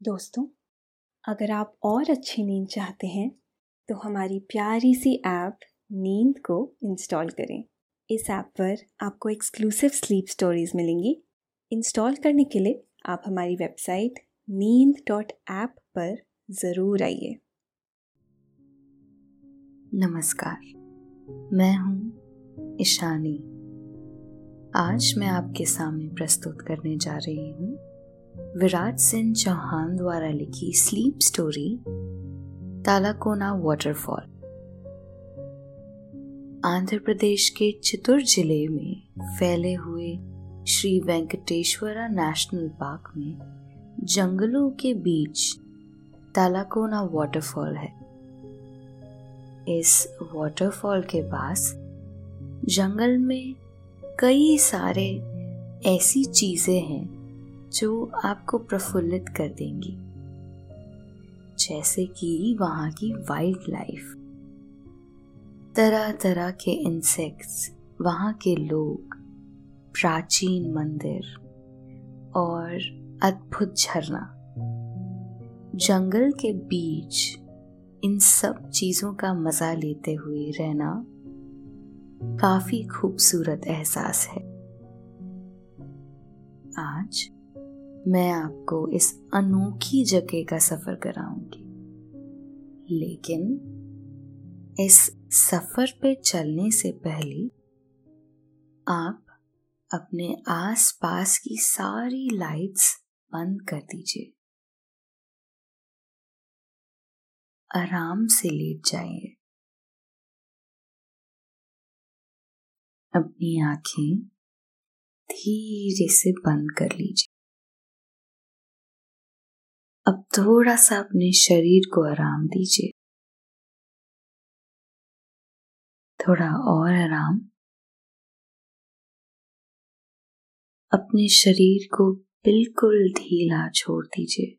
दोस्तों, अगर आप और अच्छी नींद चाहते हैं तो हमारी प्यारी सी ऐप नींद को इंस्टॉल करें। इस ऐप पर आपको एक्सक्लूसिव स्लीप स्टोरीज मिलेंगी। इंस्टॉल करने के लिए आप हमारी वेबसाइट नींद डॉट ऐप पर ज़रूर आइए। नमस्कार, मैं हूँ ईशानी। आज मैं आपके सामने प्रस्तुत करने जा रही हूँ विराट सिंह चौहान द्वारा लिखी sleep story Talakona waterfall Andhra Pradesh के चितुर ज़िले में फैले हुए श्री वेंकटेश्वरा नेशनल पार्क में जंगलों के बीच तालाकोना वाटरफॉल है। इस वाटरफॉल के पास जंगल में कई सारे ऐसी चीज़ें हैं जो आपको प्रफुल्लित कर देंगी। जैसे कि वहाँ की वाइल्ड लाइफ तरह तरह के इंसेक्ट्स वहाँ के लोग, प्राचीन मंदिर और अद्भुत झरना। जंगल के बीच इन सब चीज़ों का मज़ा लेते हुए रहना काफ़ी खूबसूरत एहसास है। आज मैं आपको इस अनोखी जगह का सफ़र कराऊँगी। लेकिन इस सफ़र पे चलने से पहले आप अपने आस पास की सारी लाइट्स बंद कर दीजिए। आराम से लेट जाइए। अपनी आँखें धीरे से बंद कर लीजिए। अब थोड़ा सा अपने शरीर को आराम दीजिए। थोड़ा और आराम। अपने शरीर को बिल्कुल ढीला छोड़ दीजिए।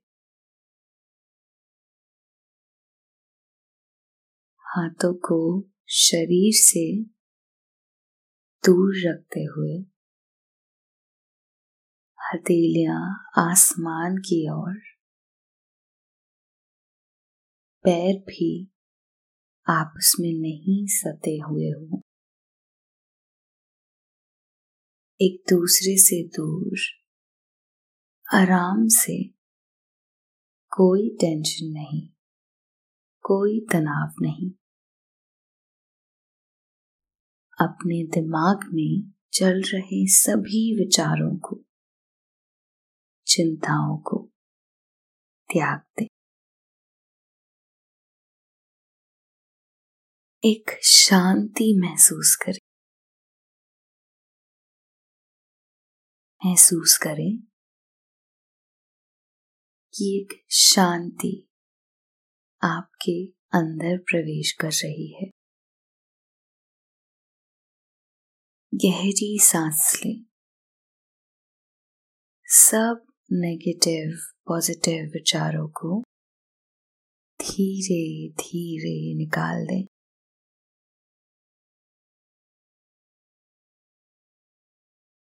हाथों को शरीर से दूर रखते हुए हथेलियाँ आसमान की ओर पैर भी आपस में नहीं सते हुए हो। एक दूसरे से दूर, आराम से कोई टेंशन नहीं, कोई तनाव नहीं। अपने दिमाग में चल रहे सभी विचारों को, चिंताओं को त्याग दें। एक शांति महसूस करें। महसूस करें कि एक शांति आपके अंदर प्रवेश कर रही है। गहरी सांस लें। सब नेगेटिव पॉजिटिव विचारों को धीरे धीरे निकाल दें।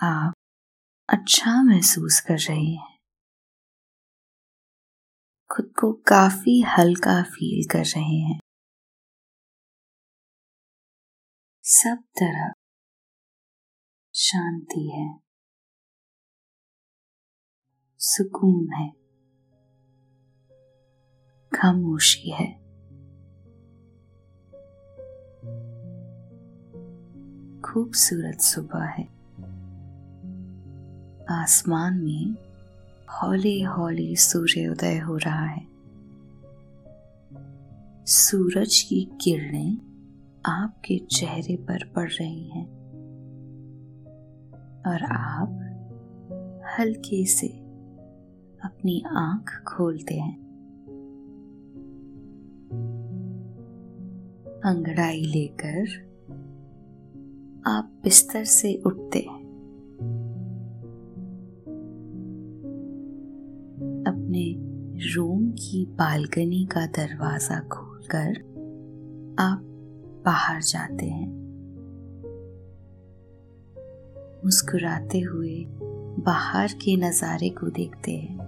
आप अच्छा महसूस कर रहे हैं। खुद को काफ़ी हल्का फील कर रहे हैं। सब तरफ़ शांति है। सुकून है। खामोशी है। खूबसूरत सुबह है। आसमान में हौली हौली सूर्योदय हो रहा है। सूरज की किरणें आपके चेहरे पर पड़ रही हैं और आप हल्के से अपनी आँख खोलते हैं। अंगड़ाई लेकर आप बिस्तर से उठते हैं। अपने रूम की बालकनी का दरवाज़ा खोलकर आप बाहर जाते हैं। मुस्कुराते हुए बाहर के नज़ारे को देखते हैं।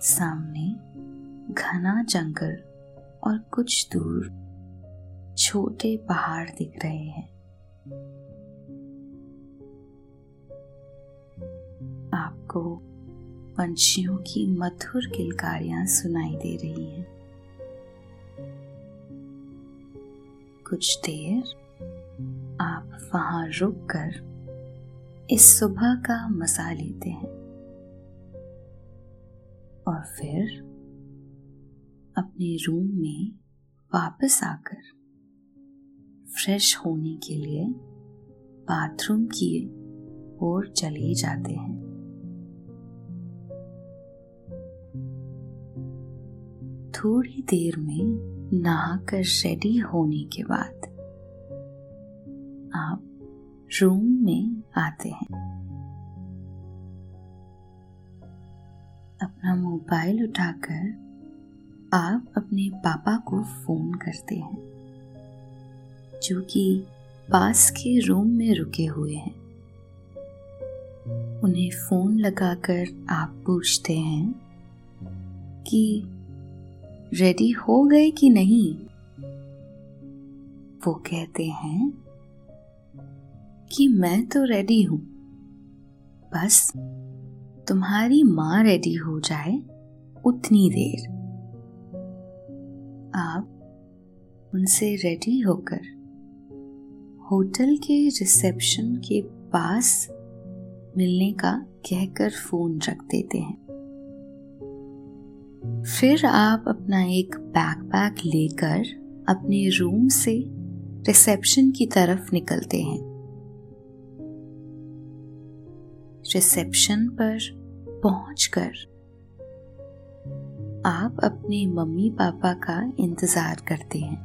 सामने घना जंगल और कुछ दूर छोटे पहाड़ दिख रहे हैं। आपको पंछियों की मधुर किलकारियाँ सुनाई दे रही हैं। कुछ देर आप वहाँ रुककर इस सुबह का मज़ा लेते हैं। और फिर अपने रूम में वापस आकर फ्रेश होने के लिए बाथरूम की ओर चले जाते हैं। थोड़ी देर में नहाकर रेडी होने के बाद आप रूम में आते हैं। अपना मोबाइल उठाकर आप अपने पापा को फ़ोन करते हैं, जो कि पास के रूम में रुके हुए हैं। उन्हें फ़ोन लगाकर आप पूछते हैं कि रेडी हो गए कि नहीं? वो कहते हैं कि मैं तो रेडी हूँ। बस तुम्हारी माँ रेडी हो जाए उतनी देर। आप उनसे रेडी होकर होटल के रिसेप्शन के पास मिलने का कहकर फ़ोन रख देते हैं। फिर आप अपना एक बैकपैक लेकर अपने रूम से रिसेप्शन की तरफ़ निकलते हैं। रिसेप्शन पर पहुंचकर आप अपने मम्मी पापा का इंतज़ार करते हैं।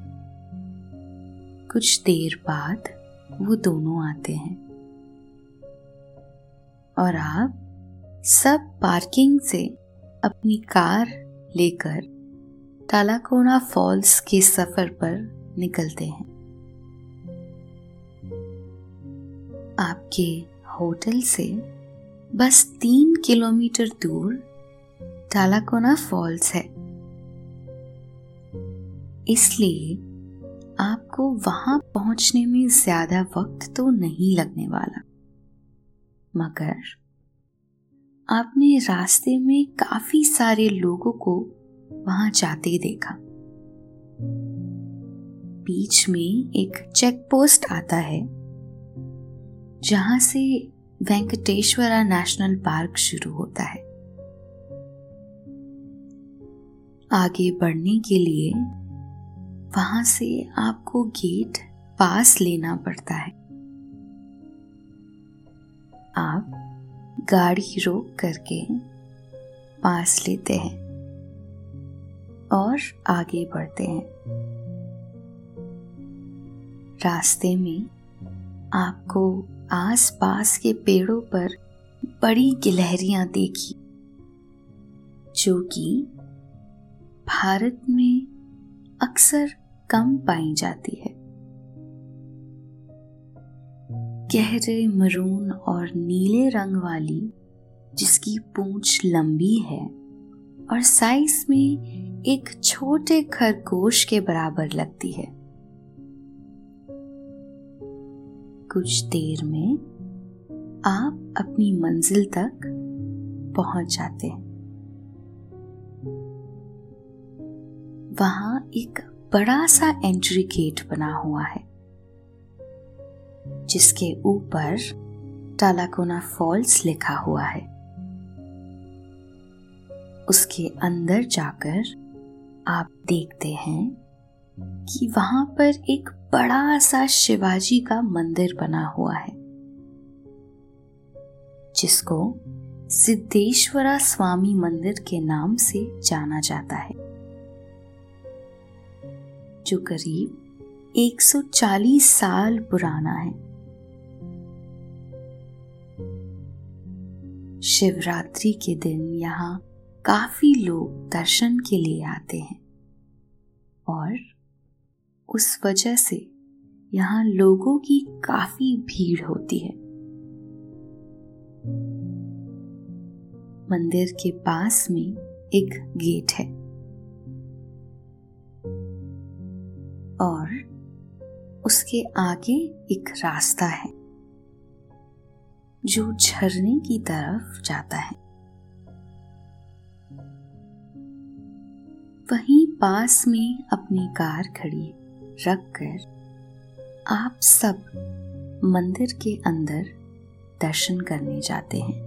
कुछ देर बाद वो दोनों आते हैं और आप सब पार्किंग से अपनी कार लेकर टालाकोना फॉल्स के सफ़र पर निकलते हैं। आपके होटल से बस तीन किलोमीटर दूर टालाकोना फॉल्स है। इसलिए आपको वहाँ पहुँचने में ज़्यादा वक्त तो नहीं लगने वाला। मगर आपने रास्ते में काफ़ी सारे लोगों को वहाँ जाते देखा। बीच में एक चेक पोस्ट आता है, जहाँ से वेंकटेश्वरा नेशनल पार्क शुरू होता है। आगे बढ़ने के लिए वहाँ से आपको गेट पास लेना पड़ता है। आप गाड़ी रोक करके पास लेते हैं और आगे बढ़ते हैं। रास्ते में आपको आसपास के पेड़ों पर बड़ी गिलहरियाँ देखी, जो कि भारत में अक्सर कम पाई जाती है। गहरे मरून और नीले रंग वाली, जिसकी पूंछ लंबी है और साइज़ में एक छोटे खरगोश के बराबर लगती है। कुछ देर में आप अपनी मंजिल तक पहुँच जाते हैं। वहाँ एक बड़ा सा एंट्री गेट बना हुआ है। जिसके ऊपर टालाकोना फॉल्स लिखा हुआ है। उसके अंदर जाकर आप देखते हैं कि वहाँ पर एक बड़ा सा शिवाजी का मंदिर बना हुआ है, जिसको सिद्धेश्वरा स्वामी मंदिर के नाम से जाना जाता है, जो करीब 140 साल पुराना है। शिवरात्रि के दिन यहाँ काफ़ी लोग दर्शन के लिए आते हैं और उस वजह से यहाँ लोगों की काफ़ी भीड़ होती है। मंदिर के पास में एक गेट है और उसके आगे एक रास्ता है, जो झरने की तरफ़ जाता है। वहीं पास में अपनी कार खड़ी रखकर आप सब मंदिर के अंदर दर्शन करने जाते हैं।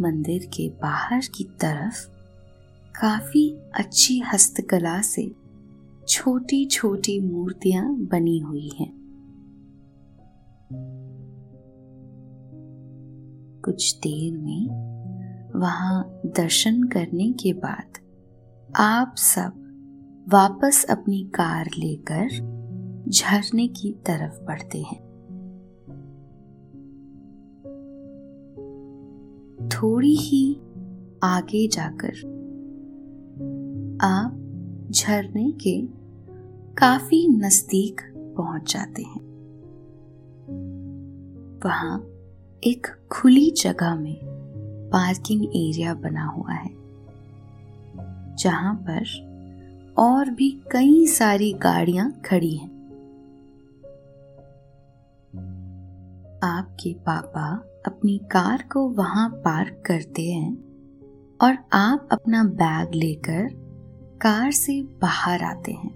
मंदिर के बाहर की तरफ़ काफ़ी अच्छी हस्तकला से छोटी छोटी मूर्तियाँ बनी हुई हैं। कुछ देर में वहाँ दर्शन करने के बाद आप सब वापस अपनी कार लेकर झरने की तरफ़ बढ़ते हैं। थोड़ी ही आगे जाकर आप झरने के काफ़ी नज़दीक पहुँच जाते हैं। वहाँ एक खुली जगह में पार्किंग एरिया बना हुआ है, जहाँ पर और भी कई सारी गाड़ियाँ खड़ी हैं। आपके पापा अपनी कार को वहाँ पार्क करते हैं और आप अपना बैग लेकर कार से बाहर आते हैं।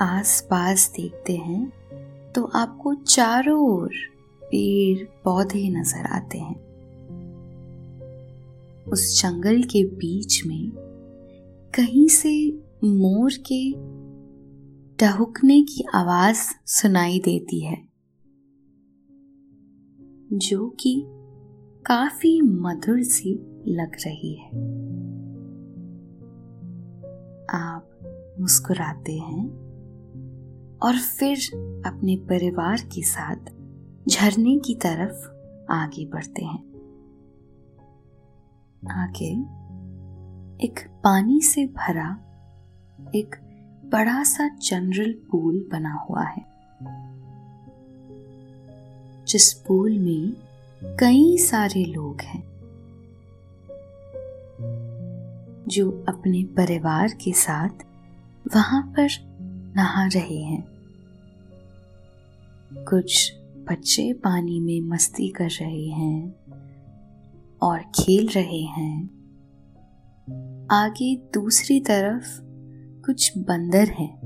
आसपास देखते हैं तो आपको चारों ओर पेड़, पौधे नज़र आते हैं। उस जंगल के बीच में कहीं से मोर के टहुकने की आवाज़ सुनाई देती है, जो कि काफ़ी मधुर सी लग रही है। आप मुस्कुराते हैं और फिर अपने परिवार के साथ झरने की तरफ़ आगे बढ़ते हैं। आगे एक पानी से भरा एक बड़ा सा जनरल पूल बना हुआ है, जिस पूल में कई सारे लोग हैं। जो अपने परिवार के साथ वहाँ पर नहा रहे हैं। कुछ बच्चे पानी में मस्ती कर रहे हैं और खेल रहे हैं। आगे दूसरी तरफ़ कुछ बंदर हैं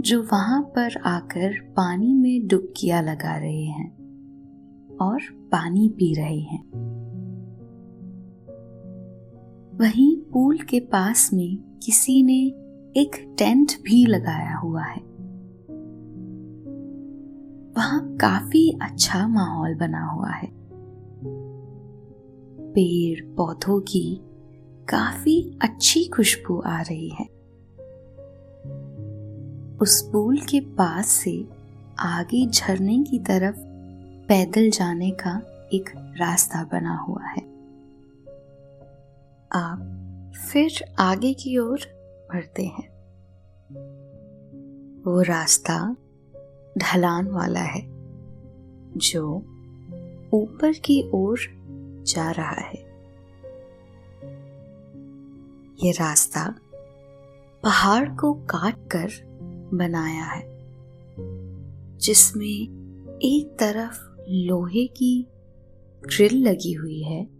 जो वहाँ पर आकर पानी में डुबकियाँ लगा रहे हैं और पानी पी रहे हैं। वहीं पूल के पास में किसी ने एक टेंट भी लगाया हुआ है। वहाँ काफ़ी अच्छा माहौल बना हुआ है। पेड़ पौधों की काफ़ी अच्छी खुशबू आ रही है। उस पुल के पास से आगे झरने की तरफ़ पैदल जाने का एक रास्ता बना हुआ है। आप फिर आगे की ओर बढ़ते हैं। वो रास्ता ढलान वाला है, जो ऊपर की ओर जा रहा है। ये रास्ता पहाड़ को काट कर बनाया है, जिसमें एक तरफ़ लोहे की ड्रिल लगी हुई है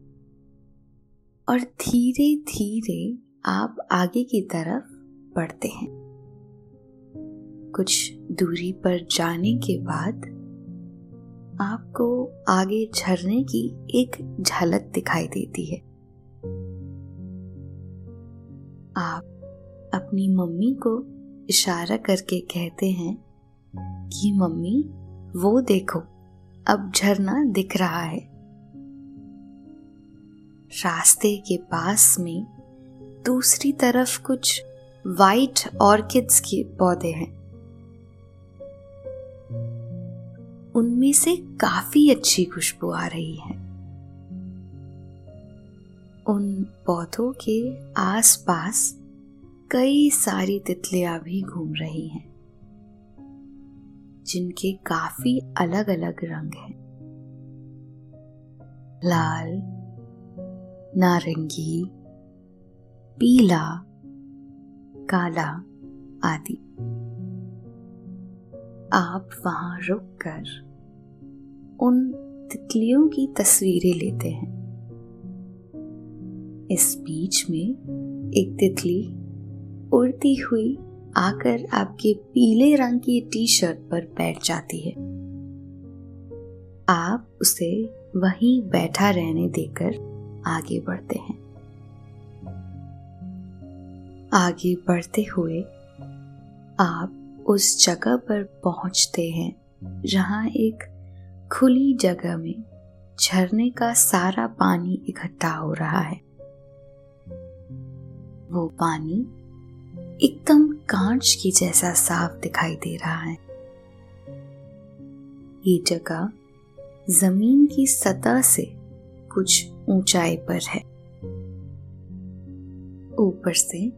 और धीरे धीरे आप आगे की तरफ़ बढ़ते हैं। कुछ दूरी पर जाने के बाद आपको आगे झरने की एक झलक दिखाई देती है। आप अपनी मम्मी को इशारा करके कहते हैं कि, मम्मी, वो देखो, अब झरना दिख रहा है। रास्ते के पास में दूसरी तरफ़ कुछ वाइट ऑर्किड्स के पौधे हैं। उनमें से काफ़ी अच्छी खुशबू आ रही है। उन पौधों के आसपास कई सारी तितलियाँ भी घूम रही हैं, जिनके काफ़ी अलग अलग रंग हैं। लाल नारंगी, पीला, काला आदि। आप वहाँ रुककर उन तितलियों की तस्वीरें लेते हैं। इस बीच में एक तितली उड़ती हुई आकर आपके पीले रंग की टी शर्ट पर बैठ जाती है। आप उसे वहीं बैठा रहने देकर आगे बढ़ते हैं। आगे बढ़ते हुए आप उस जगह पर पहुँचते हैं, जहाँ एक खुली जगह में झरने का सारा पानी इकट्ठा हो रहा है। वो पानी एकदम कांच की जैसा साफ़ दिखाई दे रहा है। ये जगह ज़मीन की सतह से कुछ ऊंचाई पर है। ऊपर से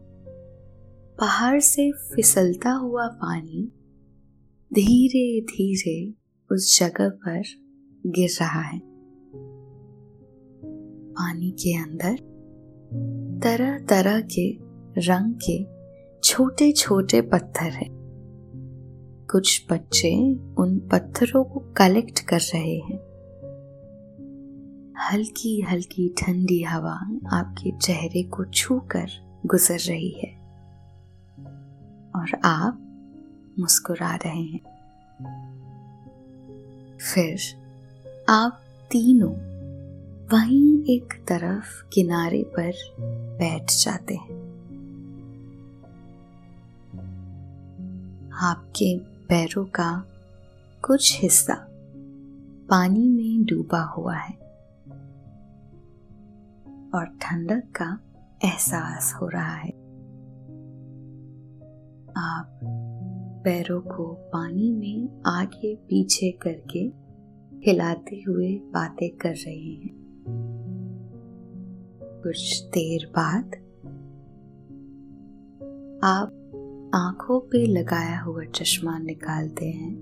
पहाड़ से फिसलता हुआ पानी धीरे धीरे उस जगह पर गिर रहा है। पानी के अंदर तरह तरह के रंग के छोटे छोटे पत्थर हैं। कुछ बच्चे उन पत्थरों को कलेक्ट कर रहे हैं। हल्की हल्की ठंडी हवा आपके चेहरे को छूकर गुजर रही है। और आप मुस्कुरा रहे हैं। फिर आप तीनों वहीं एक तरफ़ किनारे पर बैठ जाते हैं। आपके पैरों का कुछ हिस्सा पानी में डूबा हुआ है। और ठंडक का एहसास हो रहा है। आप पैरों को पानी में आगे पीछे करके हिलाते हुए बातें कर रहे हैं। कुछ देर बाद आप आँखों पे लगाया हुआ चश्मा निकालते हैं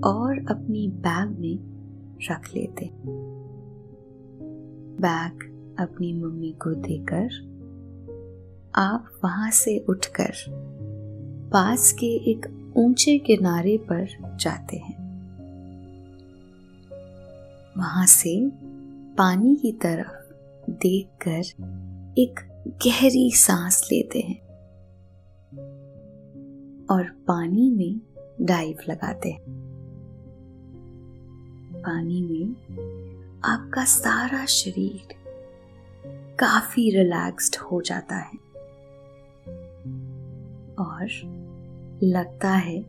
और अपनी बैग में रख लेते बैग अपनी मम्मी को देकर आप वहाँ से उठकर पास के एक ऊँचे किनारे पर जाते हैं। वहाँ से पानी की तरफ़ देखकर एक गहरी सांस लेते हैं और पानी में डाइव लगाते हैं। पानी में आपका सारा शरीर काफ़ी रिलैक्स्ड हो जाता है। और लगता है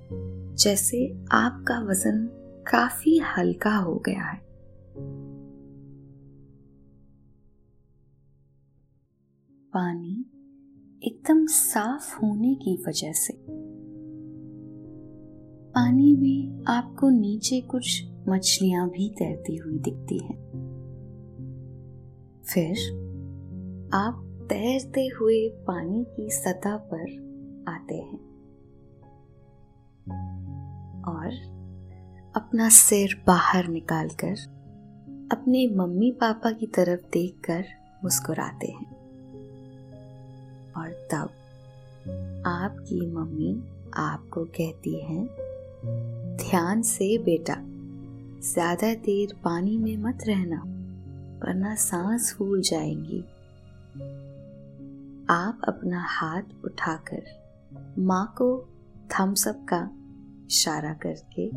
जैसे आपका वज़न काफ़ी हल्का हो गया है। पानी एकदम साफ़ होने की वजह से पानी में आपको नीचे कुछ मछलियाँ भी तैरती हुई दिखती हैं। फिर आप तैरते हुए पानी की सतह पर आते हैं और अपना सिर बाहर निकालकर अपने मम्मी पापा की तरफ़ देखकर मुस्कुराते हैं। और तब आपकी मम्मी आपको कहती हैं ध्यान से बेटा, ज़्यादा देर पानी में मत रहना, वरना सांस फूल जाएँगी। आप अपना हाथ उठाकर माँ को थम्स अप का इशारा करके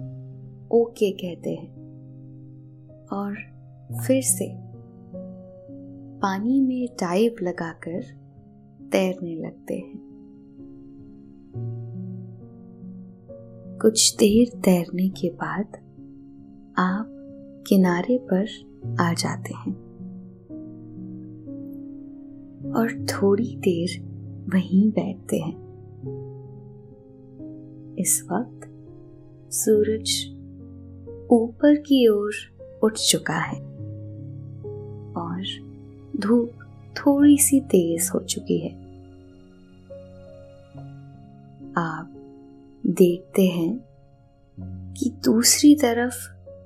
ओके कहते हैं। और फिर से पानी में टाइप लगाकर तैरने लगते हैं। कुछ देर तैरने के बाद आप किनारे पर आ जाते हैं। और थोड़ी देर वहीं बैठते हैं। इस वक्त सूरज ऊपर की ओर उठ चुका है और धूप थोड़ी सी तेज हो चुकी है। आप देखते हैं कि दूसरी तरफ़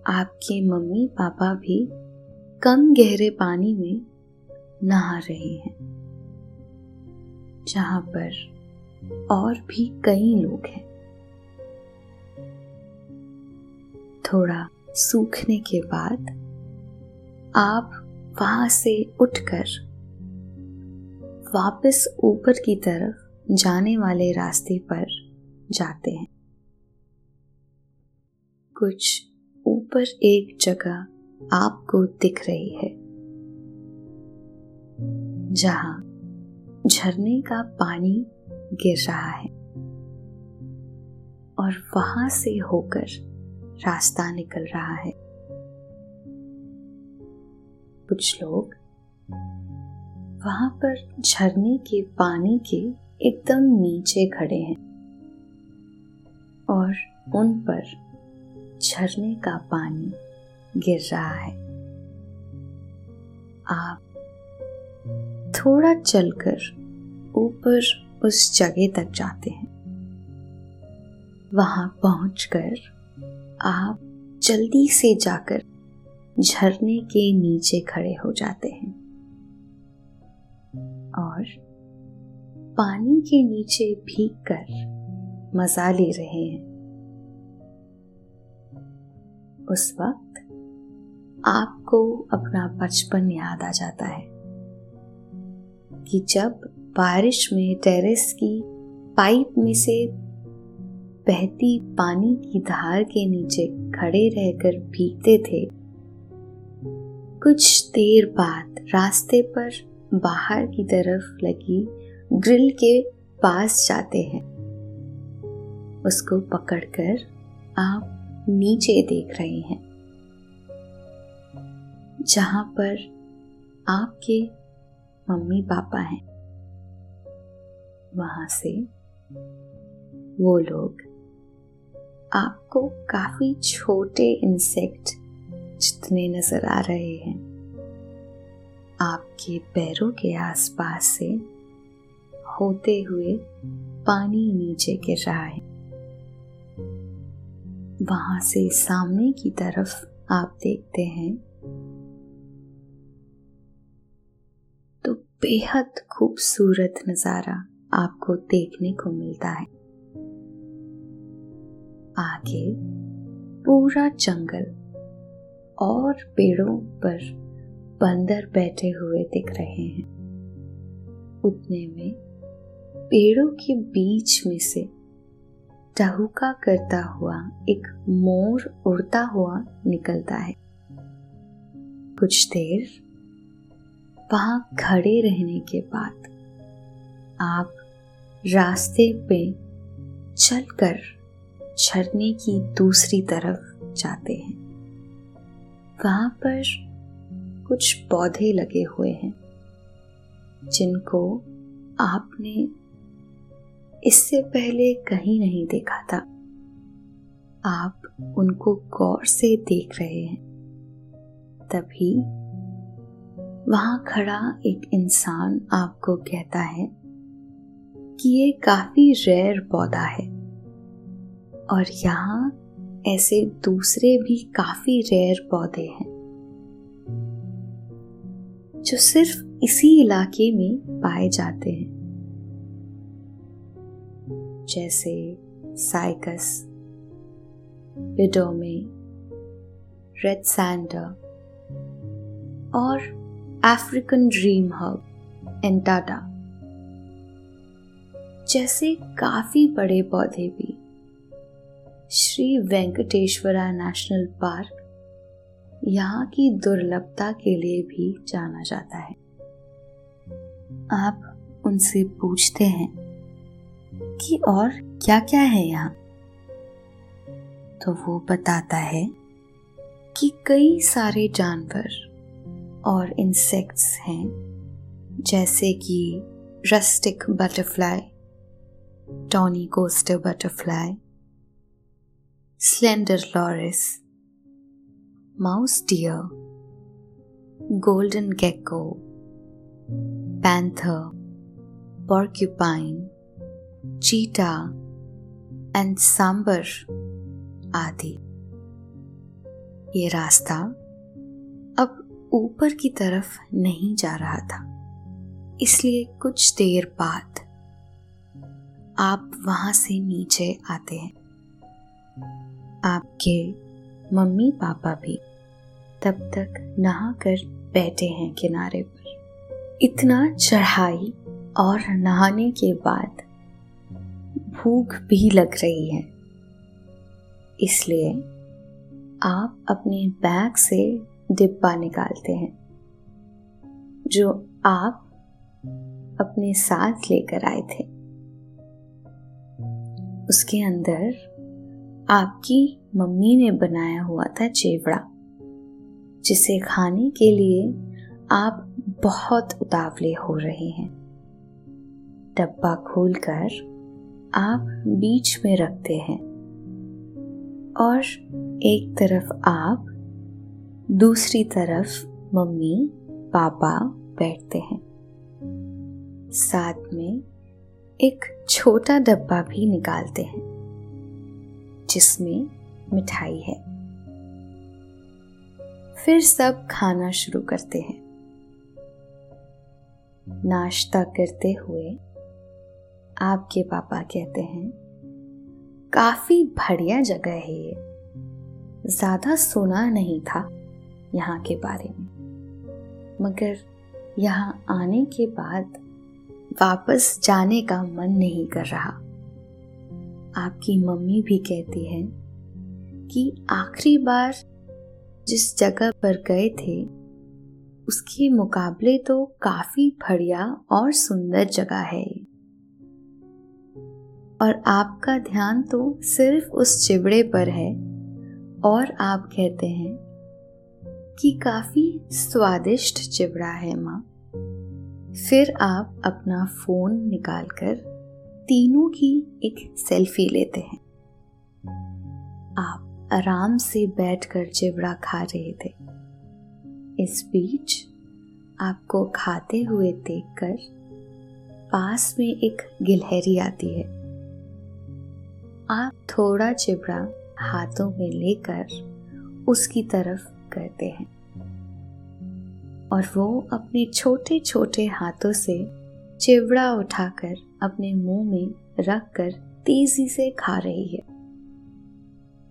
आपके मम्मी पापा भी कम गहरे पानी में नहा रहे हैं, जहाँ पर और भी कई लोग हैं। थोड़ा सूखने के बाद आप वहाँ से उठकर वापस ऊपर की तरफ़ जाने वाले रास्ते पर जाते हैं। कुछ ऊपर एक जगह आपको दिख रही है, जहाँ झरने का पानी गिर रहा है और वहाँ से होकर रास्ता निकल रहा है। कुछ लोग वहाँ पर झरने के पानी के एकदम नीचे खड़े हैं। और उन पर झरने का पानी गिर रहा है। आप थोड़ा चलकर ऊपर उस जगह तक जाते हैं। वहाँ पहुंचकर आप जल्दी से जाकर झरने के नीचे खड़े हो जाते हैं और पानी के नीचे भीग कर मज़ा ले रहे हैं। उस वक्त आपको अपना बचपन याद आ जाता है कि जब बारिश में टेरेस की पाइप में से बहती पानी की धार के नीचे खड़े रहकर भीगते थे, कुछ देर बाद रास्ते पर बाहर की तरफ़ लगी ग्रिल के पास जाते हैं। उसको पकड़कर आप नीचे देख रहे हैं, जहाँ पर आपके मम्मी पापा हैं। वहाँ से वो लोग आपको काफ़ी छोटे इंसेक्ट जितने नज़र आ रहे हैं, आपके पैरों के आसपास से होते हुए पानी नीचे गिर रहा है। वहाँ से सामने की तरफ़ आप देखते हैं। तो बेहद खूबसूरत नज़ारा आपको देखने को मिलता है। आगे पूरा जंगल और पेड़ों पर बंदर बैठे हुए दिख रहे हैं। उतने में पेड़ों के बीच में से टहुका करता हुआ, एक मोर उड़ता हुआ निकलता है। कुछ देर वहाँ खड़े रहने के बाद आप रास्ते पे चलकर झरने की दूसरी तरफ़ जाते हैं। वहाँ पर कुछ पौधे लगे हुए हैं, जिनको आपने इससे पहले कहीं नहीं देखा था। आप उनको गौर से देख रहे हैं। तभी वहाँ खड़ा एक इंसान आपको कहता है कि ये काफ़ी रेयर पौधा है और यहाँ ऐसे दूसरे भी काफ़ी रेयर पौधे हैं, जो सिर्फ़ इसी इलाके में पाए जाते हैं। जैसे साइकस विडोमे रेड सैंडर और अफ्रीकन ड्रीम हब एंटाटा जैसे काफ़ी बड़े पौधे भी। श्री वेंकटेश्वरा नेशनल पार्क यहाँ की दुर्लभता के लिए भी जाना जाता है। आप उनसे पूछते हैं। कि और क्या क्या है यहाँ? तो वो बताता है कि कई सारे जानवर और इंसेक्ट्स हैं जैसे कि rustic butterfly tawny coster butterfly slender loris mouse deer golden gecko panther porcupine, cheetah and sambar आदि। ये रास्ता अब ऊपर की तरफ़ नहीं जा रहा था। इसलिए कुछ देर बाद आप वहाँ से नीचे आते हैं। आपके मम्मी पापा भी तब तक नहा कर बैठे हैं किनारे पर। इतना चढ़ाई और नहाने के बाद भूख भी लग रही है। इसलिए आप अपने बैग से डिब्बा निकालते हैं, जो आप अपने साथ लेकर आए थे। उसके अंदर आपकी मम्मी ने बनाया हुआ था चेवड़ा जिसे खाने के लिए आप बहुत उतावले हो रहे हैं। डब्बा खोलकर आप बीच में रखते हैं। और एक तरफ़ आप, दूसरी तरफ़ मम्मी, पापा बैठते हैं। साथ में एक छोटा डब्बा भी निकालते हैं, जिसमें मिठाई है। फिर सब खाना शुरू करते हैं। नाश्ता करते हुए आपके पापा कहते हैं, काफ़ी बढ़िया जगह है ये। ज़्यादा सुना नहीं था यहाँ के बारे में। मगर यहाँ आने के बाद वापस जाने का मन नहीं कर रहा। आपकी मम्मी भी कहती है कि आखिरी बार जिस जगह पर गए थे, उसके मुकाबले तो काफ़ी बढ़िया और सुंदर जगह है और आपका ध्यान तो सिर्फ़ उस चिबड़े पर है। और आप कहते हैं कि काफ़ी स्वादिष्ट चिबड़ा है माँ। फिर आप अपना फ़ोन निकालकर तीनों की एक सेल्फी लेते हैं। आप आराम से बैठकर चिबड़ा खा रहे थे। इस बीच आपको खाते हुए देखकर पास में एक गिलहरी आती है। आप थोड़ा चिबड़ा हाथों में लेकर उसकी तरफ़ करते हैं। और वो अपने छोटे छोटे हाथों से चिवड़ा उठाकर अपने मुँह में रख कर तेज़ी से खा रही है।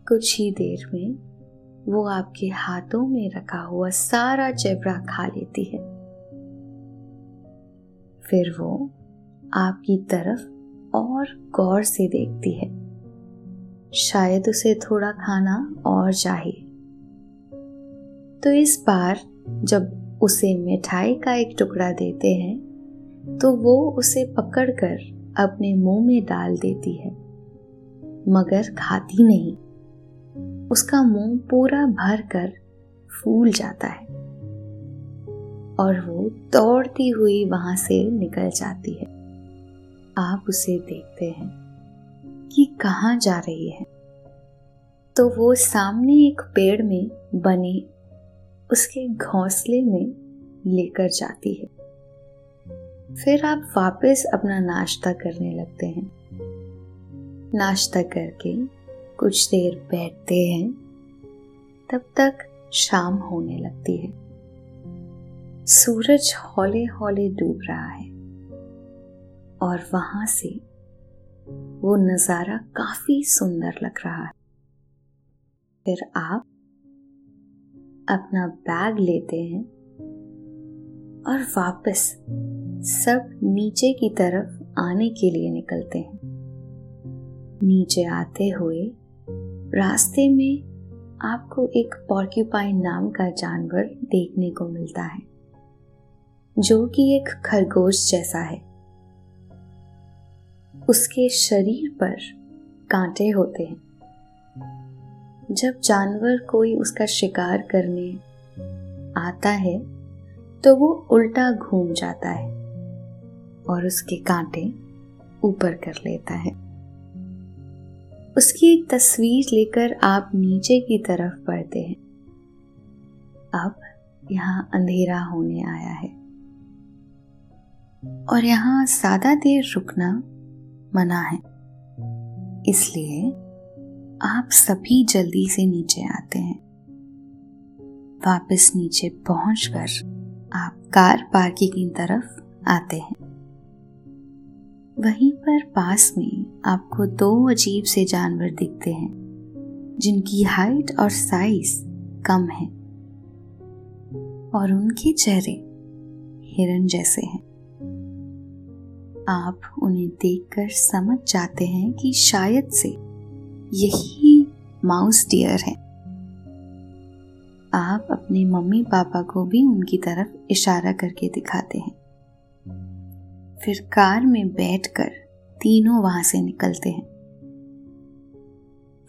कुछ ही देर में वो आपके हाथों में रखा हुआ सारा चिवड़ा खा लेती है। फिर वो आपकी तरफ़ और गौर से देखती है। शायद उसे थोड़ा खाना और चाहिए। तो इस बार जब उसे मिठाई का एक टुकड़ा देते हैं तो वो उसे पकड़कर अपने मुँह में डाल देती है, मगर खाती नहीं। उसका मुँह पूरा भर कर फूल जाता है और वो दौड़ती हुई वहाँ से निकल जाती है। आप उसे देखते हैं। कि कहाँ जा रही है। तो वो सामने एक पेड़ में बने उसके घोंसले में लेकर जाती है। फिर आप वापस अपना नाश्ता करने लगते हैं। नाश्ता करके कुछ देर बैठते हैं। तब तक शाम होने लगती है। सूरज हौले हौले डूब रहा है और वहाँ से वो नज़ारा काफ़ी सुंदर लग रहा है। फिर आप अपना बैग लेते हैं और वापस सब नीचे की तरफ़ आने के लिए निकलते हैं। नीचे आते हुए रास्ते में आपको एक पॉर्क्यूपाइन नाम का जानवर देखने को मिलता है, जो कि एक खरगोश जैसा है। उसके शरीर पर कांटे होते हैं। जब जानवर कोई उसका शिकार करने आता है तो वो उल्टा घूम जाता है और उसके कांटे ऊपर कर लेता है। उसकी एक तस्वीर लेकर आप नीचे की तरफ़ बढ़ते हैं। अब यहाँ अंधेरा होने आया है। और यहाँ ज़्यादा देर रुकना मना है। इसलिए आप सभी जल्दी से नीचे आते हैं। वापस नीचे पहुंचकर आप कार पार्किंग की तरफ़ आते हैं। वहीं पर पास में आपको दो अजीब से जानवर दिखते हैं, जिनकी हाइट और साइज़ कम है और उनके चेहरे हिरन जैसे हैं। आप उन्हें देखकर समझ जाते हैं कि शायद से यही माउस डियर है। आप अपने मम्मी पापा को भी उनकी तरफ़ इशारा करके दिखाते हैं। फिर कार में बैठकर तीनों वहाँ से निकलते हैं।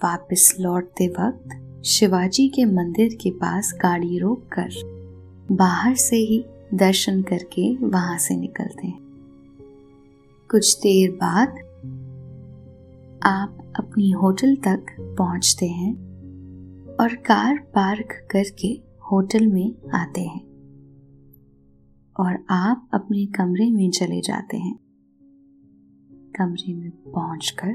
वापस लौटते वक्त शिवाजी के मंदिर के पास गाड़ी रोककर बाहर से ही दर्शन करके वहाँ से निकलते हैं। कुछ देर बाद आप अपनी होटल तक पहुँचते हैं और कार पार्क करके होटल में आते हैं और आप अपने कमरे में चले जाते हैं। कमरे में पहुंचकर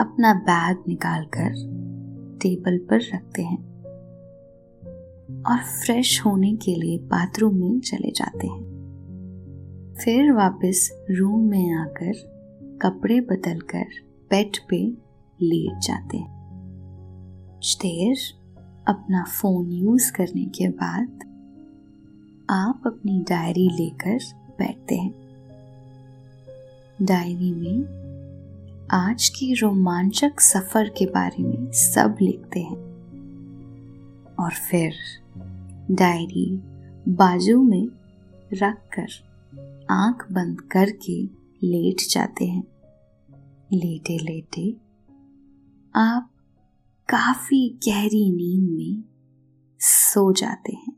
अपना बैग निकालकर टेबल पर रखते हैं और फ्रेश होने के लिए बाथरूम में चले जाते हैं। फिर वापस रूम में आकर कपड़े बदलकर बेड पे लेट जाते हैं। कुछ देर अपना फ़ोन यूज़ करने के बाद आप अपनी डायरी लेकर बैठते हैं। डायरी में आज की रोमांचक सफ़र के बारे में सब लिखते हैं। और फिर डायरी बाजू में रखकर आँख बंद करके लेट जाते हैं। लेटे लेटे, आप काफ़ी गहरी नींद में सो जाते हैं।